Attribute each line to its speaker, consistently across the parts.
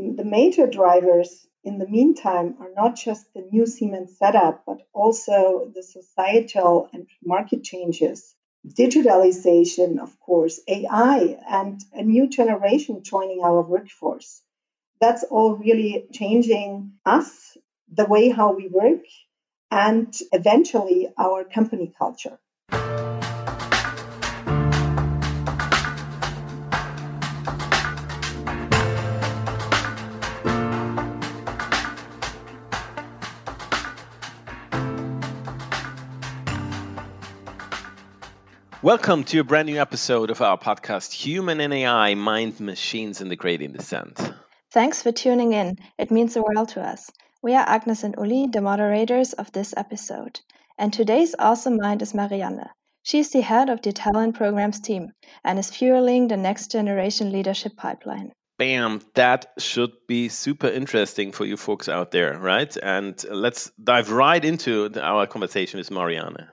Speaker 1: The major drivers in the meantime are not just the new Siemens setup, but also the societal and market changes, digitalization, of course, AI, and a new generation joining our workforce. That's all really changing us, the way how we work, and eventually our company culture.
Speaker 2: Welcome to a brand new episode of our podcast, Human and AI Mind Machines in the Gradient Descent.
Speaker 3: Thanks for tuning in. It means the world to us. We are Agnes and Uli, the moderators of this episode. And today's awesome mind is Marianne. She's the head of the talent programs team and is fueling the next generation leadership pipeline.
Speaker 2: Bam, that should be super interesting for you folks out there, right? And let's dive right into our conversation with Marianne.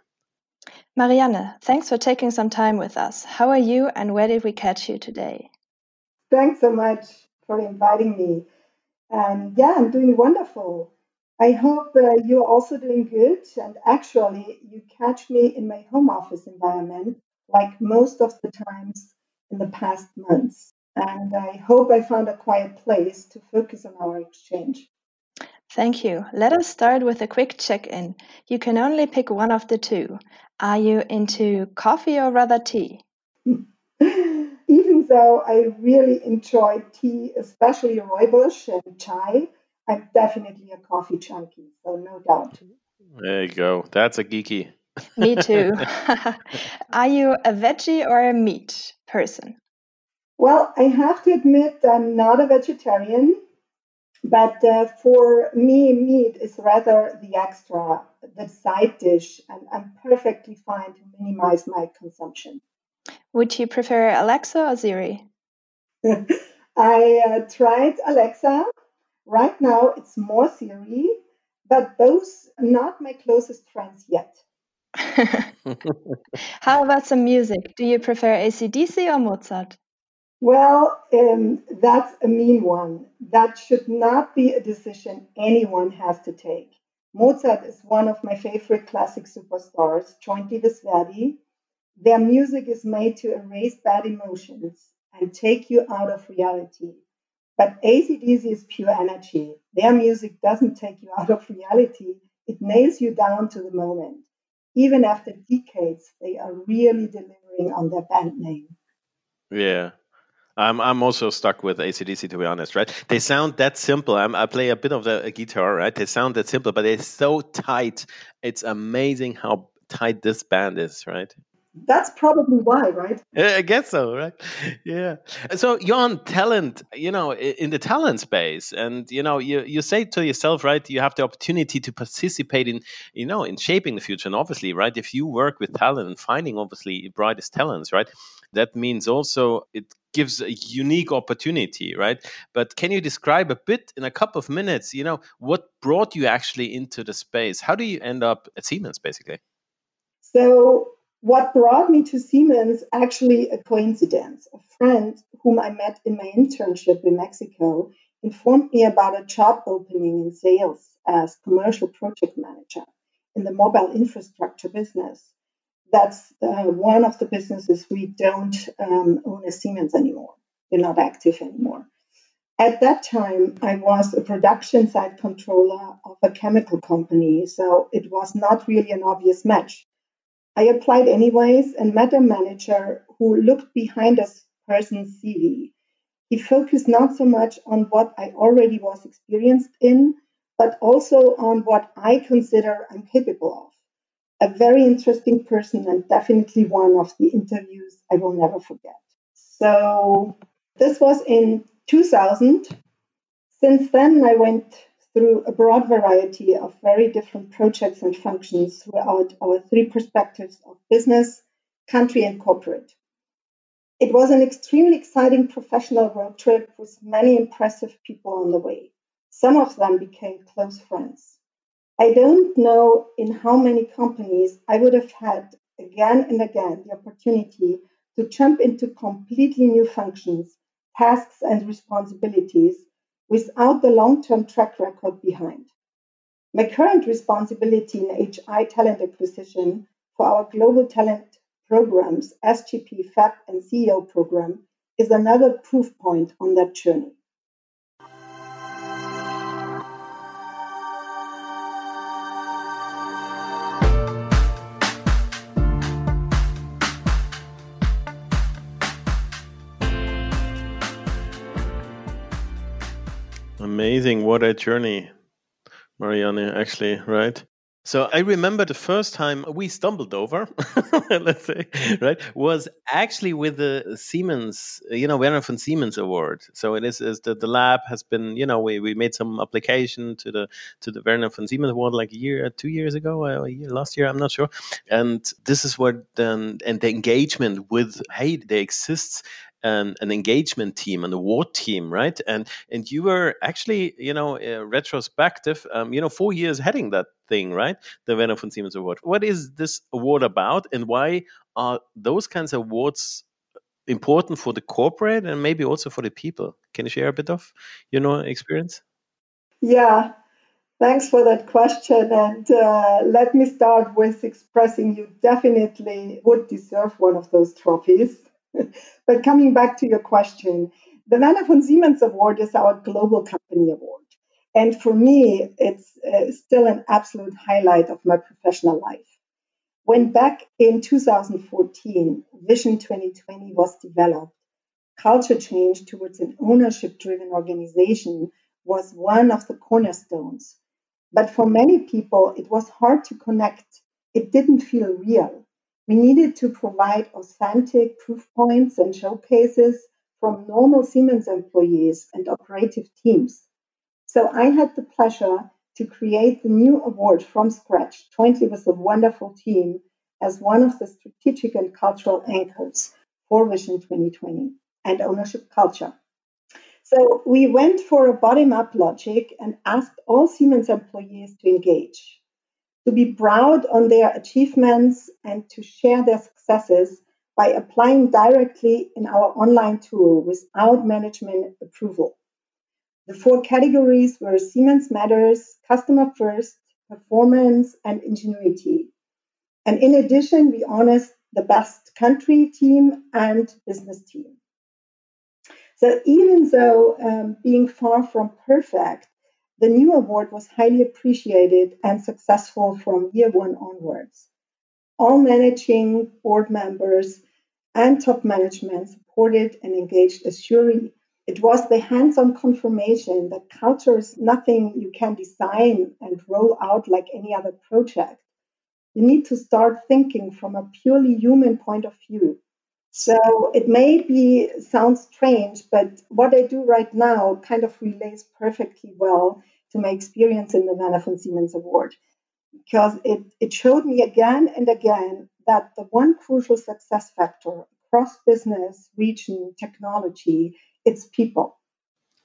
Speaker 3: Marianne, thanks for taking some time with us. How are you and where did we catch you today?
Speaker 1: Thanks so much for inviting me. And yeah, I'm doing wonderful. I hope uh, you're also doing good. And actually, you catch me in my home office environment like most of the times in the past months. And I hope I found a quiet place to focus on our exchange.
Speaker 3: Thank you. Let us start with a quick check in. You can only pick one of the two. Are you into coffee or rather tea?
Speaker 1: Even though I really enjoy tea, especially rooibos and chai, I'm definitely a coffee junkie, so no doubt.
Speaker 2: There you go. That's a geeky.
Speaker 3: Me too. Are you a veggie or a meat person?
Speaker 1: Well, I have to admit I'm not a vegetarian. But uh, for me, meat is rather the extra, the side dish, and I'm perfectly fine to minimize my consumption.
Speaker 3: Would you prefer Alexa or Siri?
Speaker 1: I uh, tried Alexa. Right now, it's more Siri, but both not my closest friends yet.
Speaker 3: How about some music? Do you prefer ACDC or Mozart?
Speaker 1: Well, um, that's a mean one. That should not be a decision anyone has to take. Mozart is one of my favorite classic superstars, jointly with Verdi. Their music is made to erase bad emotions and take you out of reality. But ACDC is pure energy. Their music doesn't take you out of reality, it nails you down to the moment. Even after decades, they are really delivering on their band name.
Speaker 2: Yeah, I'm I'm also stuck with ACDC to be honest, right? They sound that simple. I'm, i play a bit of the uh, guitar, right? They sound that simple, but they're so tight. It's amazing how tight this band is, right?
Speaker 1: That's probably why, right?
Speaker 2: I guess so, right? Yeah. So you're on talent, you know, in the talent space, and you know, you you say to yourself, right? You have the opportunity to participate in, you know, in shaping the future, and obviously, right? If you work with talent and finding obviously brightest talents, right? That means also it gives a unique opportunity, right? But can you describe a bit in a couple of minutes, you know, what brought you actually into the space? How do you end up at Siemens, basically?
Speaker 1: So, what brought me to Siemens actually a coincidence. A friend whom I met in my internship in Mexico informed me about a job opening in sales as commercial project manager in the mobile infrastructure business that's uh, one of the businesses we don't um, own as Siemens anymore. We're not active anymore. At that time, I was a production site controller of a chemical company, so it was not really an obvious match. I applied anyways and met a manager who looked behind a person's CV. He focused not so much on what I already was experienced in, but also on what I consider I'm capable of a very interesting person and definitely one of the interviews I will never forget. So this was in 2000. Since then, I went through a broad variety of very different projects and functions throughout our three perspectives of business, country, and corporate. It was an extremely exciting professional road trip with many impressive people on the way. Some of them became close friends. I don't know in how many companies I would have had again and again the opportunity to jump into completely new functions, tasks, and responsibilities without the long term track record behind. My current responsibility in HI talent acquisition for our global talent programs, SGP, FAB, and CEO program, is another proof point on that journey.
Speaker 2: Amazing. What a journey. Marianne, actually, right? So I remember the first time we stumbled over, let's say, right, was actually with the Siemens, you know, Werner von Siemens Award. So it is, is the, the lab has been, you know, we, we made some application to the to the Werner von Siemens Award like a year, two years ago, uh, a year, last year, I'm not sure. And this is what then, and the engagement with, hey, they exists an, engagement team, and a award team, right? And and you were actually, you know, uh, retrospective, um, you know, four years heading that thing, right? The Werner von Siemens Award. What is this award about, and why are those kinds of awards important for the corporate and maybe also for the people? Can you share a bit of, you know, experience?
Speaker 1: Yeah, Thanks for that question. And uh, let me start with expressing you definitely would deserve one of those trophies. but coming back to your question, the Werner von Siemens Award is our global company award. And for me, it's uh, still an absolute highlight of my professional life. When back in 2014, Vision 2020 was developed, culture change towards an ownership driven organization was one of the cornerstones. But for many people, it was hard to connect. It didn't feel real. We needed to provide authentic proof points and showcases from normal Siemens employees and operative teams. So I had the pleasure to create the new award from scratch, jointly with a wonderful team, as one of the strategic and cultural anchors for Vision 2020 and ownership culture. So we went for a bottom up logic and asked all Siemens employees to engage to be proud on their achievements and to share their successes by applying directly in our online tool without management approval. The four categories were Siemens Matters, Customer First, Performance, and Ingenuity. And in addition, we honored the best country team and business team. So even though um, being far from perfect, the new award was highly appreciated and successful from year one onwards. All managing board members and top management supported and engaged as jury. It was the hands on confirmation that culture is nothing you can design and roll out like any other project. You need to start thinking from a purely human point of view. So it may be sound strange, but what I do right now kind of relates perfectly well to my experience in the Werner von Siemens Award because it, it showed me again and again that the one crucial success factor across business, region, technology, it's people.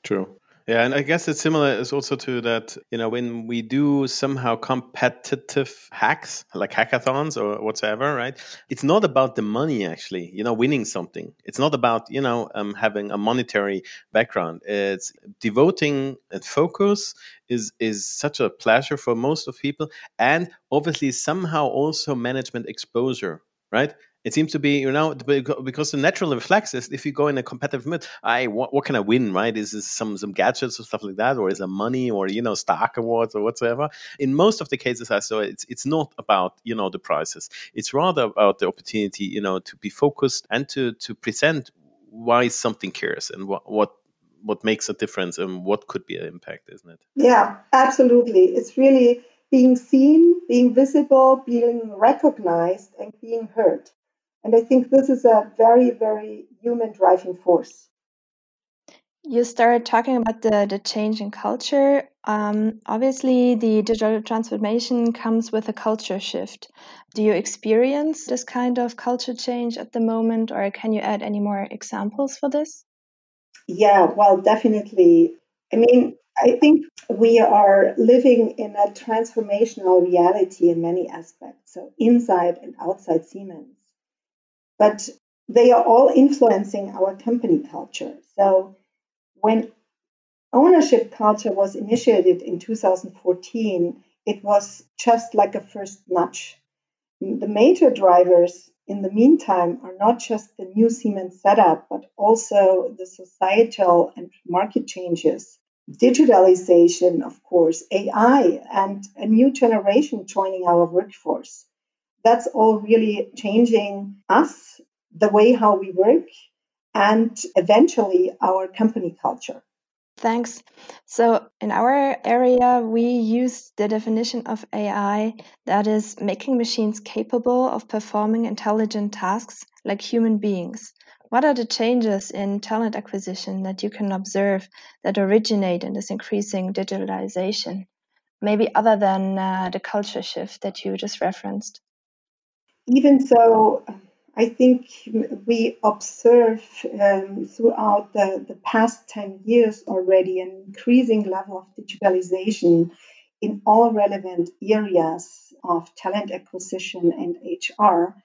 Speaker 2: True. Yeah, and I guess it's similar is also to that, you know, when we do somehow competitive hacks, like hackathons or whatsoever, right? It's not about the money actually, you know, winning something. It's not about, you know, um, having a monetary background. It's devoting and focus is is such a pleasure for most of people and obviously somehow also management exposure, right? It seems to be you know because the natural reflex is if you go in a competitive mode i what, what can i win right? Is this some some gadgets or stuff like that? Or is it money or you know stock awards or whatsoever? In most of the cases i saw it's it's not about you know the prizes it's rather about the opportunity you know to be focused and to to present why something cares and what what what makes a difference and what could be an impact isn't it?
Speaker 1: Yeah absolutely. It's really being seen being visible being recognized and being heard and I think this is a very, very human driving force.
Speaker 3: You started talking about the, the change in culture. Um, obviously, the digital transformation comes with a culture shift. Do you experience this kind of culture change at the moment, or can you add any more examples for this?
Speaker 1: Yeah, well, definitely. I mean, I think we are living in a transformational reality in many aspects, so inside and outside Siemens but they are all influencing our company culture. So when ownership culture was initiated in 2014, it was just like a first nudge. The major drivers in the meantime are not just the new Siemens setup, but also the societal and market changes, digitalization, of course, AI, and a new generation joining our workforce. That's all really changing us, the way how we work, and eventually our company culture.
Speaker 3: Thanks. So, in our area, we use the definition of AI that is making machines capable of performing intelligent tasks like human beings. What are the changes in talent acquisition that you can observe that originate in this increasing digitalization? Maybe other than uh, the culture shift that you just referenced?
Speaker 1: Even so, I think we observe um, throughout the, the past 10 years already an increasing level of digitalization in all relevant areas of talent acquisition and HR.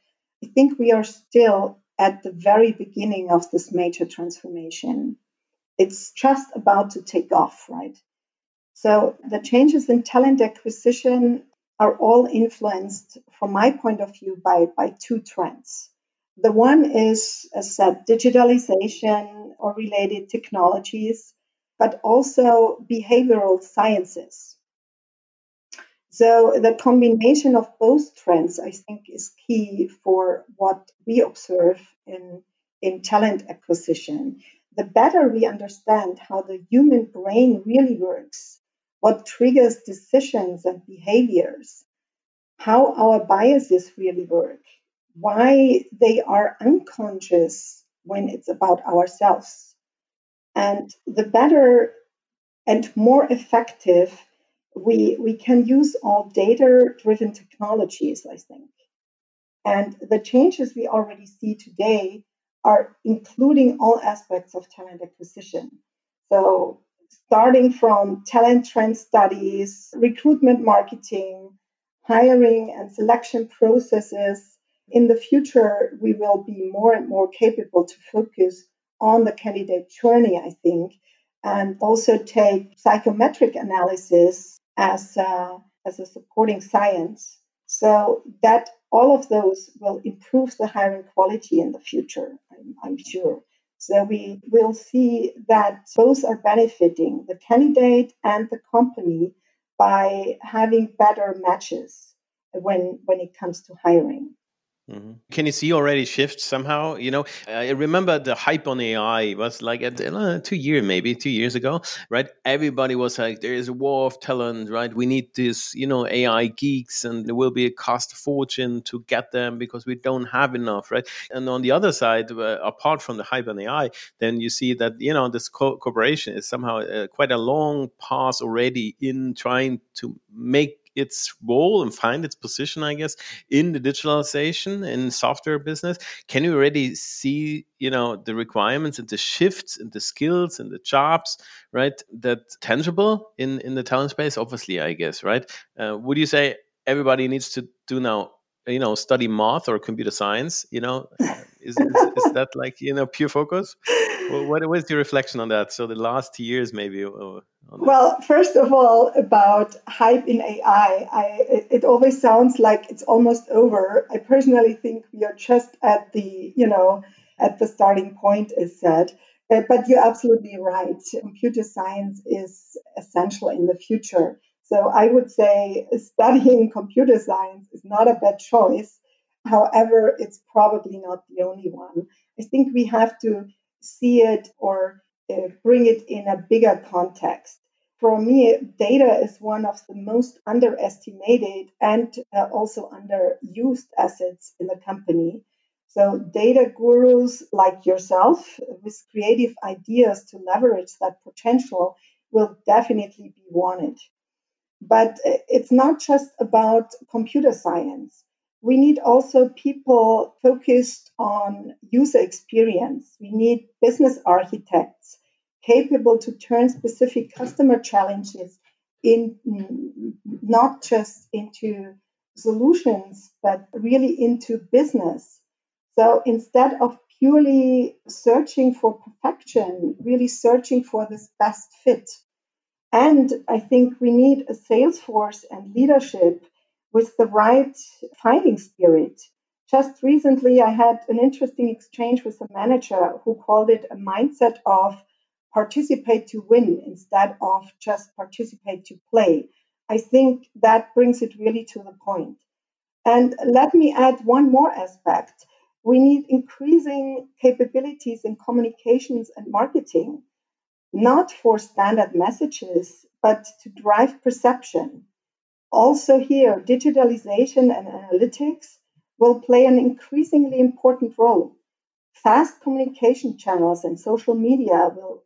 Speaker 1: I think we are still at the very beginning of this major transformation. It's just about to take off, right? So the changes in talent acquisition are all influenced, from my point of view, by, by two trends. The one is, as said, digitalization or related technologies, but also behavioral sciences. So the combination of both trends, I think, is key for what we observe in, in talent acquisition. The better we understand how the human brain really works, what triggers decisions and behaviors, how our biases really work, why they are unconscious when it's about ourselves. And the better and more effective we, we can use all data driven technologies, I think. And the changes we already see today are including all aspects of talent acquisition. So, starting from talent trend studies, recruitment marketing, hiring and selection processes, in the future, we will be more and more capable to focus on the candidate journey, I think, and also take psychometric analysis as a, as a supporting science. So that all of those will improve the hiring quality in the future, I'm, I'm sure. So we will see that both are benefiting the candidate and the company by having better matches when, when it comes to hiring.
Speaker 2: Mm-hmm. Can you see already shifts somehow? You know, I remember the hype on AI was like at uh, two years, maybe two years ago, right? Everybody was like, "There is a war of talent, right? We need this, you know, AI geeks, and there will be a cost fortune to get them because we don't have enough, right?" And on the other side, uh, apart from the hype on AI, then you see that you know this co- cooperation is somehow uh, quite a long path already in trying to make its role and find its position, I guess, in the digitalization in software business? Can you already see, you know, the requirements and the shifts and the skills and the jobs, right? That tangible in in the talent space, obviously, I guess, right? Uh, would you say everybody needs to do now? You know, study math or computer science. You know, is, is, is that like you know pure focus? Well, what was your reflection on that? So the last years, maybe.
Speaker 1: Well, first of all, about hype in AI, I, it always sounds like it's almost over. I personally think we are just at the, you know, at the starting point, as said. Uh, but you're absolutely right. Computer science is essential in the future. So I would say studying computer science is not a bad choice. However, it's probably not the only one. I think we have to see it or uh, bring it in a bigger context. For me, data is one of the most underestimated and uh, also underused assets in the company. So, data gurus like yourself with creative ideas to leverage that potential will definitely be wanted. But it's not just about computer science we need also people focused on user experience. We need business architects capable to turn specific customer challenges in not just into solutions, but really into business. So instead of purely searching for perfection, really searching for this best fit. And I think we need a sales force and leadership with the right fighting spirit. Just recently, I had an interesting exchange with a manager who called it a mindset of participate to win instead of just participate to play. I think that brings it really to the point. And let me add one more aspect. We need increasing capabilities in communications and marketing, not for standard messages, but to drive perception. Also, here, digitalization and analytics will play an increasingly important role. Fast communication channels and social media will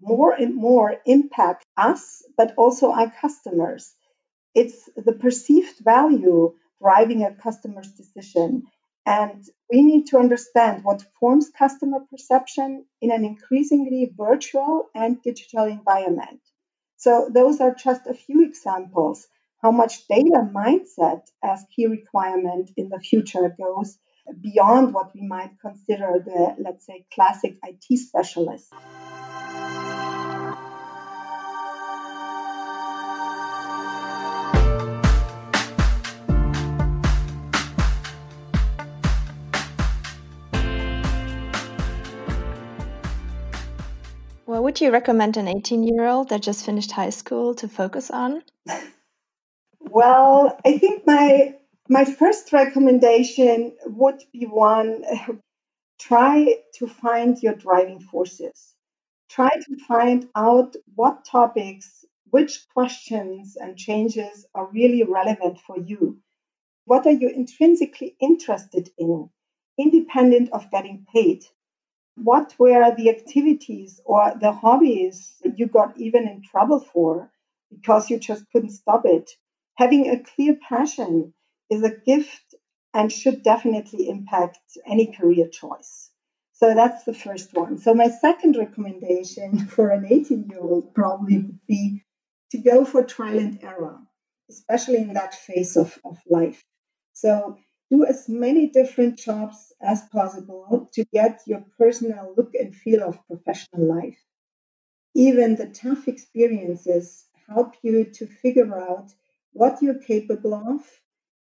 Speaker 1: more and more impact us, but also our customers. It's the perceived value driving a customer's decision. And we need to understand what forms customer perception in an increasingly virtual and digital environment. So, those are just a few examples how much data mindset as key requirement in the future goes beyond what we might consider the, let's say, classic IT specialist.
Speaker 3: Would you recommend an 18 year old that just finished high school to focus on?
Speaker 1: Well, I think my my first recommendation would be one try to find your driving forces. Try to find out what topics, which questions and changes are really relevant for you. What are you intrinsically interested in, independent of getting paid? What were the activities or the hobbies you got even in trouble for because you just couldn't stop it? Having a clear passion is a gift and should definitely impact any career choice. So that's the first one. So my second recommendation for an 18 year old probably would be to go for trial and error, especially in that phase of, of life. So do as many different jobs as possible to get your personal look and feel of professional life. Even the tough experiences help you to figure out what you're capable of,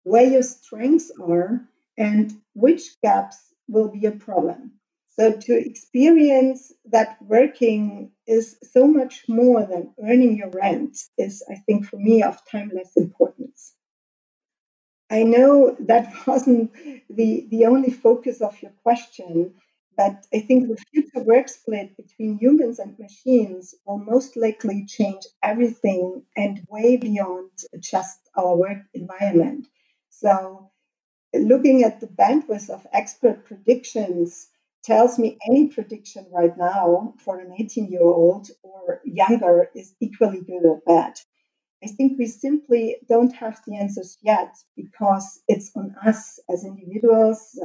Speaker 1: where your strengths are, and which gaps will be a problem. So, to experience that working is so much more than earning your rent is, I think, for me, of timeless importance. I know that wasn't the, the only focus of your question, but I think the future work split between humans and machines will most likely change everything and way beyond just our work environment. So, looking at the bandwidth of expert predictions tells me any prediction right now for an 18 year old or younger is equally good or bad. I think we simply don't have the answers yet because it's on us as individuals,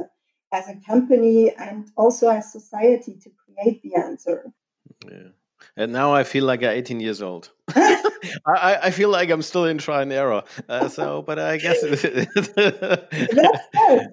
Speaker 1: as a company, and also as society to create the answer.
Speaker 2: Yeah. And now I feel like I'm 18 years old. I, I feel like I'm still in try and error. Uh, so, but I guess
Speaker 1: that's good.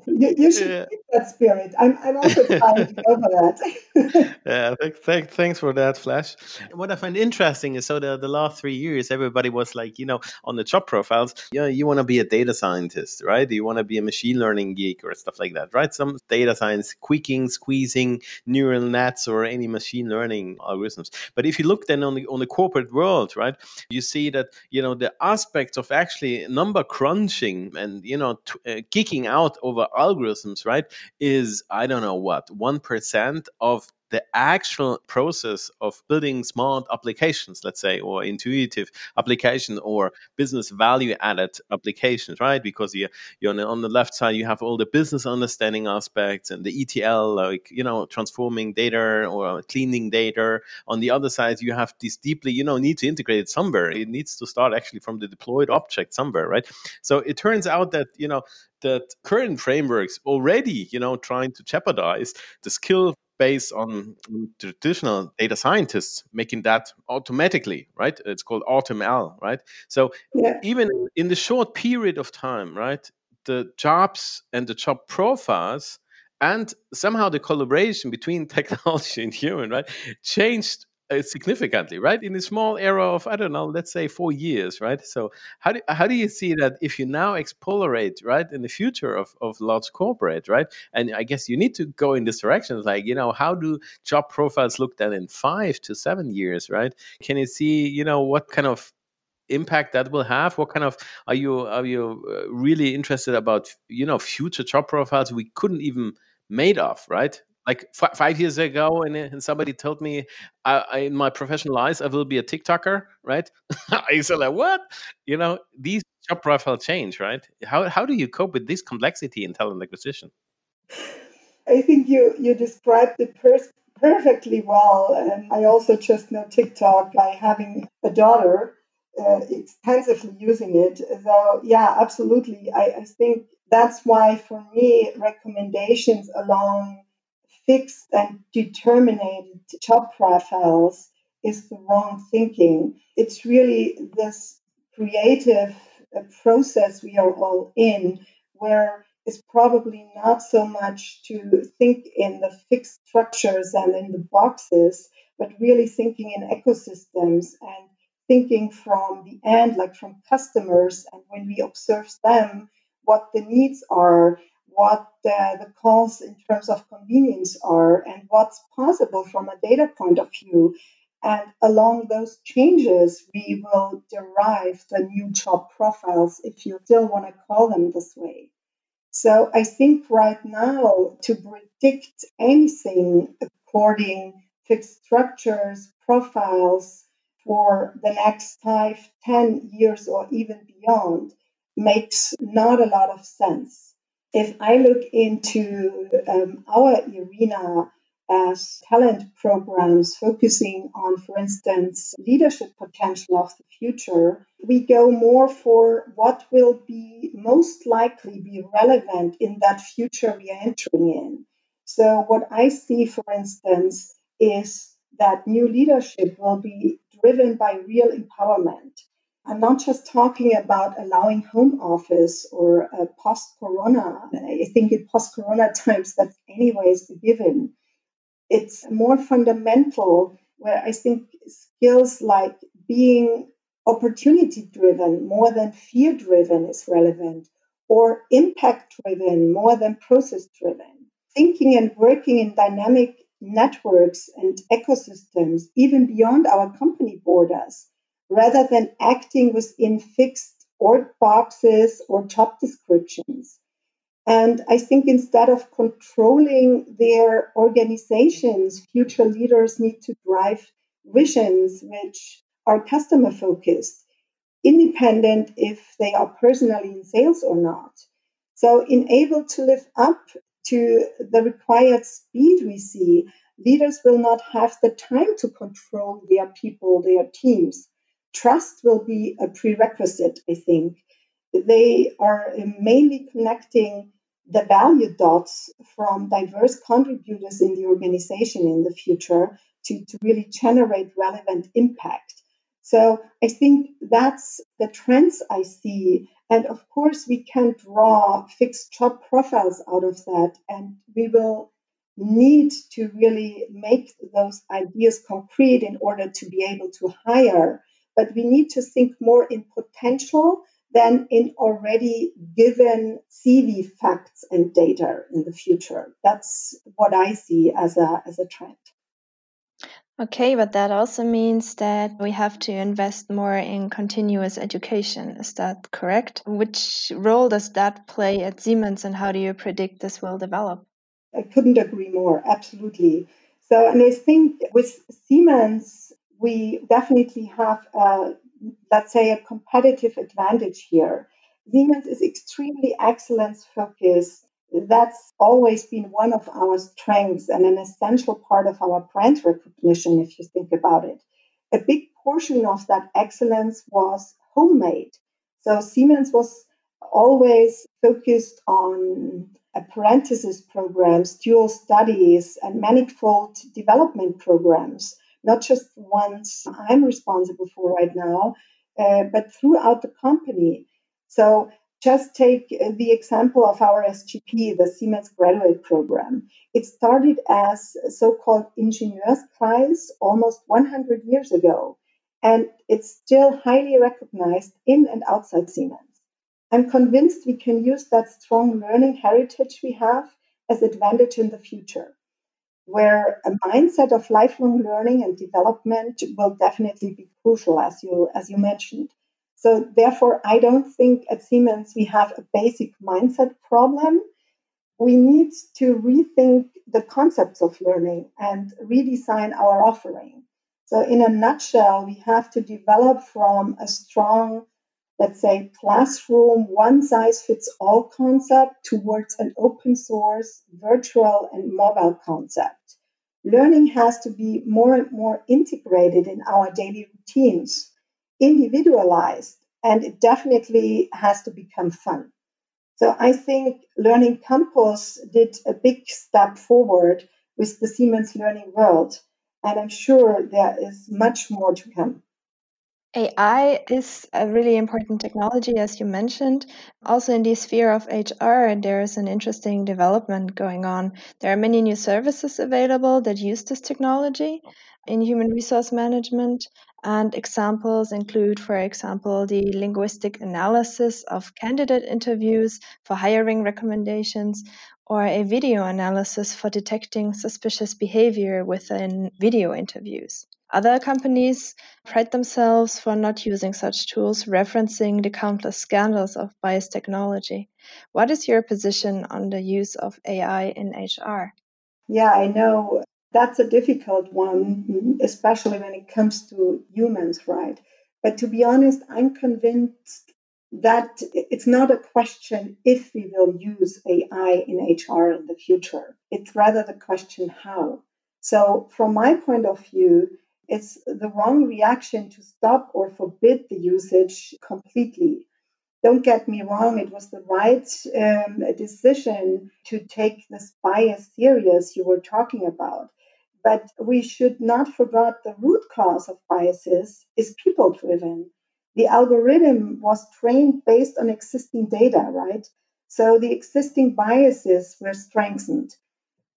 Speaker 1: You, you should yeah. keep that spirit. I'm, I'm also trying to go for that.
Speaker 2: yeah, th- th- thanks for that, Flash. What I find interesting is so the, the last three years, everybody was like, you know, on the job profiles, you know, you want to be a data scientist, right? You want to be a machine learning geek or stuff like that, right? Some data science, quicking, squeezing neural nets or any machine learning algorithms. But if you look then on the on the corporate world, right? You see that you know the aspects of actually number crunching and you know t- uh, geeking out over algorithms right is i don't know what 1% of the actual process of building smart applications, let's say, or intuitive application or business value added applications, right? Because you you on the, left side you have all the business understanding aspects and the ETL, like you know, transforming data or cleaning data. On the other side, you have this deeply, you know, need to integrate it somewhere. It needs to start actually from the deployed object somewhere, right? So it turns out that you know that current frameworks already, you know, trying to jeopardize the skill based on traditional data scientists making that automatically, right? It's called AutoML, right? So yeah. even in the short period of time, right, the jobs and the job profiles and somehow the collaboration between technology and human right changed uh, significantly right? In a small era of i don't know let's say four years right? So how do, how do you see that if you now explorate right in the future of, of large corporate right? And i guess you need to go in this direction like you know how do job profiles look then in five to seven years right? Can you see you know what kind of impact that will have? What kind of are you are you uh, really interested about you know future job profiles we couldn't even made of right like f- five years ago and, and somebody told me I, I, in my professional life i will be a tiktoker right? I said like what? You know these job profile change right? How, how do you cope with this complexity in talent acquisition?
Speaker 1: I think you you described it per- perfectly well and i also just know tiktok by having a daughter uh, extensively using it. So yeah absolutely. I, I think that's why for me recommendations along fixed and determined job profiles is the wrong thinking. It's really this creative uh, process we are all in where it's probably not so much to think in the fixed structures and in the boxes, but really thinking in ecosystems and thinking from the end, like from customers, and when we observe them, what the needs are what uh, the calls in terms of convenience are and what's possible from a data point of view. And along those changes, we will derive the new job profiles, if you still want to call them this way. So I think right now to predict anything according fixed structures, profiles for the next five, ten years or even beyond makes not a lot of sense if I look into um, our arena as talent programs focusing on, for instance, leadership potential of the future, we go more for what will be most likely be relevant in that future we are entering in. So, what I see, for instance, is that new leadership will be driven by real empowerment. I'm not just talking about allowing home office or uh, post corona. I think in post corona times, that's anyways a given. It's more fundamental where I think skills like being opportunity driven more than fear driven is relevant, or impact driven more than process driven. Thinking and working in dynamic networks and ecosystems, even beyond our company borders rather than acting within fixed org boxes or job descriptions. And I think instead of controlling their organizations, future leaders need to drive visions which are customer focused, independent if they are personally in sales or not. So, in able to live up to the required speed we see, leaders will not have the time to control their people, their teams trust will be a prerequisite, I think. They are mainly connecting the value dots from diverse contributors in the organization in the future to, to really generate relevant impact. So I think that's the trends I see. And of course, we can draw fixed job profiles out of that, and we will need to really make those ideas concrete in order to be able to hire but we need to think more in potential than in already given CV facts and data in the future. That's what I see as a, as a trend.
Speaker 3: Okay, but that also means that we have to invest more in continuous education. Is that correct? Which role does that play at Siemens and how do you predict this will develop?
Speaker 1: I couldn't agree more, absolutely. So, and I think with Siemens, we definitely have, a, let's say, a competitive advantage here. Siemens is extremely excellence focused. That's always been one of our strengths and an essential part of our brand recognition, if you think about it. A big portion of that excellence was homemade. So Siemens was always focused on apprentices programs, dual studies, and manifold development programs not just the ones I'm responsible for right now, uh, but throughout the company. So Just take the example of our SGP, the Siemens Graduate Program. It started as so called Ingenieurskreis almost 100 years ago, and it's still highly recognized in and outside Siemens. I'm convinced we can use that strong learning heritage we have as advantage in the future, where a mindset of lifelong learning and development will definitely be crucial, as you as you mentioned. So therefore, I don't think at Siemens we have a basic mindset problem. We need to rethink the concepts of learning and redesign our offering. So in a nutshell, we have to develop from a strong, let's say, classroom, one size fits all concept towards an open source, virtual and mobile concept. Learning has to be more and more integrated in our daily routines individualized and it definitely has to become fun. So I think Learning Campus did a big step forward with the Siemens Learning World, and I'm sure there is much more to come.
Speaker 3: AI is a really important technology, as you mentioned. Also, in the sphere of HR, there is an interesting development going on. There are many new services available that use this technology in human resource management. And examples include, for example, the linguistic analysis of candidate interviews for hiring recommendations, or a video analysis for detecting suspicious behavior within video interviews. Other companies pride themselves for not using such tools, referencing the countless scandals of bias technology. What is your position on the use of AI in HR?
Speaker 1: Yeah, I know that's a difficult one, especially when it comes to humans, right? But to be honest, I'm convinced that it's not a question if we will use AI in HR in the future. It's rather the question how. So, from my point of view, it's the wrong reaction to stop or forbid the usage completely. Don't get me wrong, it was the right um, decision to take this bias serious you were talking about. But we should not forget the root cause of biases is people driven. The algorithm was trained based on existing data, right? So the existing biases were strengthened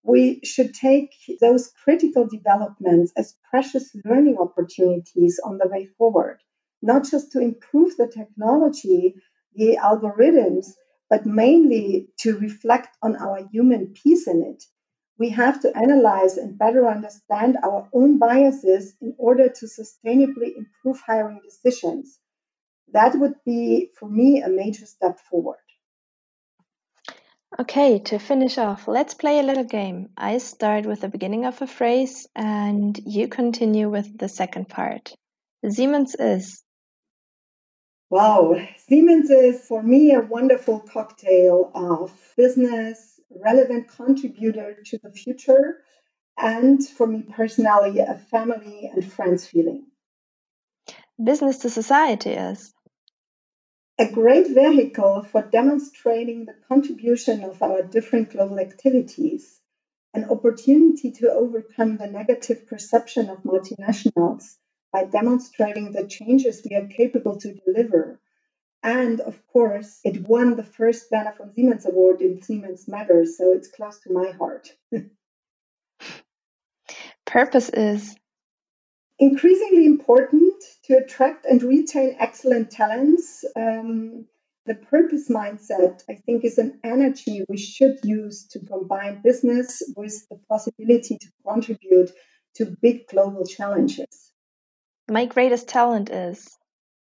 Speaker 1: we should take those critical developments as precious learning opportunities on the way forward, not just to improve the technology, the algorithms, but mainly to reflect on our human piece in it. We have to analyze and better understand our own biases in order to sustainably improve hiring decisions. That would be, for me, a major step forward.
Speaker 3: Okay, to finish off, let's play a little game. I start with the beginning of a phrase and you continue with the second part. Siemens is.
Speaker 1: Wow, Siemens is for me a wonderful cocktail of business, relevant contributor to the future, and for me personally, a family and friends feeling.
Speaker 3: Business to society is
Speaker 1: a great vehicle for demonstrating the contribution of our different global activities, an opportunity to overcome the negative perception of multinationals by demonstrating the changes we are capable to deliver. And of course, it won the first Werner von Siemens Award in Siemens Matters, so it's close to my heart.
Speaker 3: Purpose is
Speaker 1: increasingly important to attract and retain excellent talents. Um, the purpose mindset, I think, is an energy we should use to combine business with the possibility to contribute to big global challenges.
Speaker 3: My greatest talent is.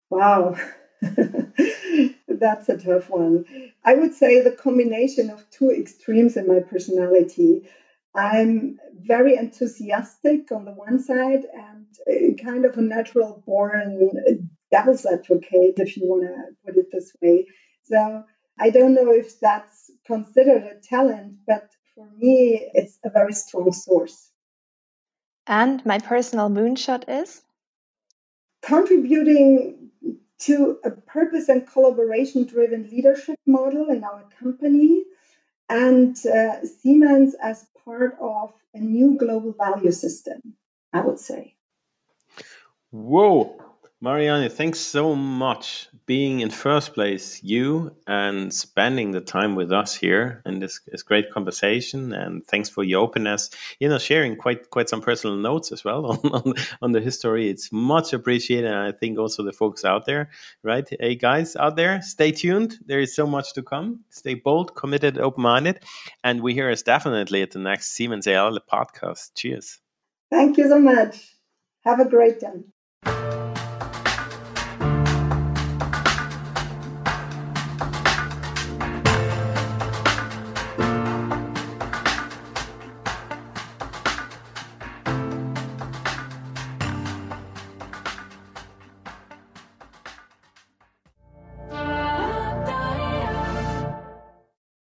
Speaker 1: Wow. That's a tough one. I would say the combination of two extremes in my personality. I'm very enthusiastic on the one side and kind of a natural born devil's advocate, if you want to put it this way. So I don't know if that's considered a talent, but for me, it's a very strong source.
Speaker 3: And my personal moonshot is?
Speaker 1: Contributing to a purpose and collaboration driven leadership model in our company and uh, Siemens as part of a new global value system, I would say.
Speaker 2: Whoa, Marianne, thanks so much being in first place you and spending the time with us here in this, this great conversation. And thanks for your openness, you know, sharing quite quite some personal notes as well on, on, on the history. It's much appreciated. And I think also the folks out there, right? Hey, guys out there, stay tuned. There is so much to come. Stay bold, committed, open minded. And we hear us definitely at the next Siemens AI podcast. Cheers.
Speaker 1: Thank you so much. Have a great day.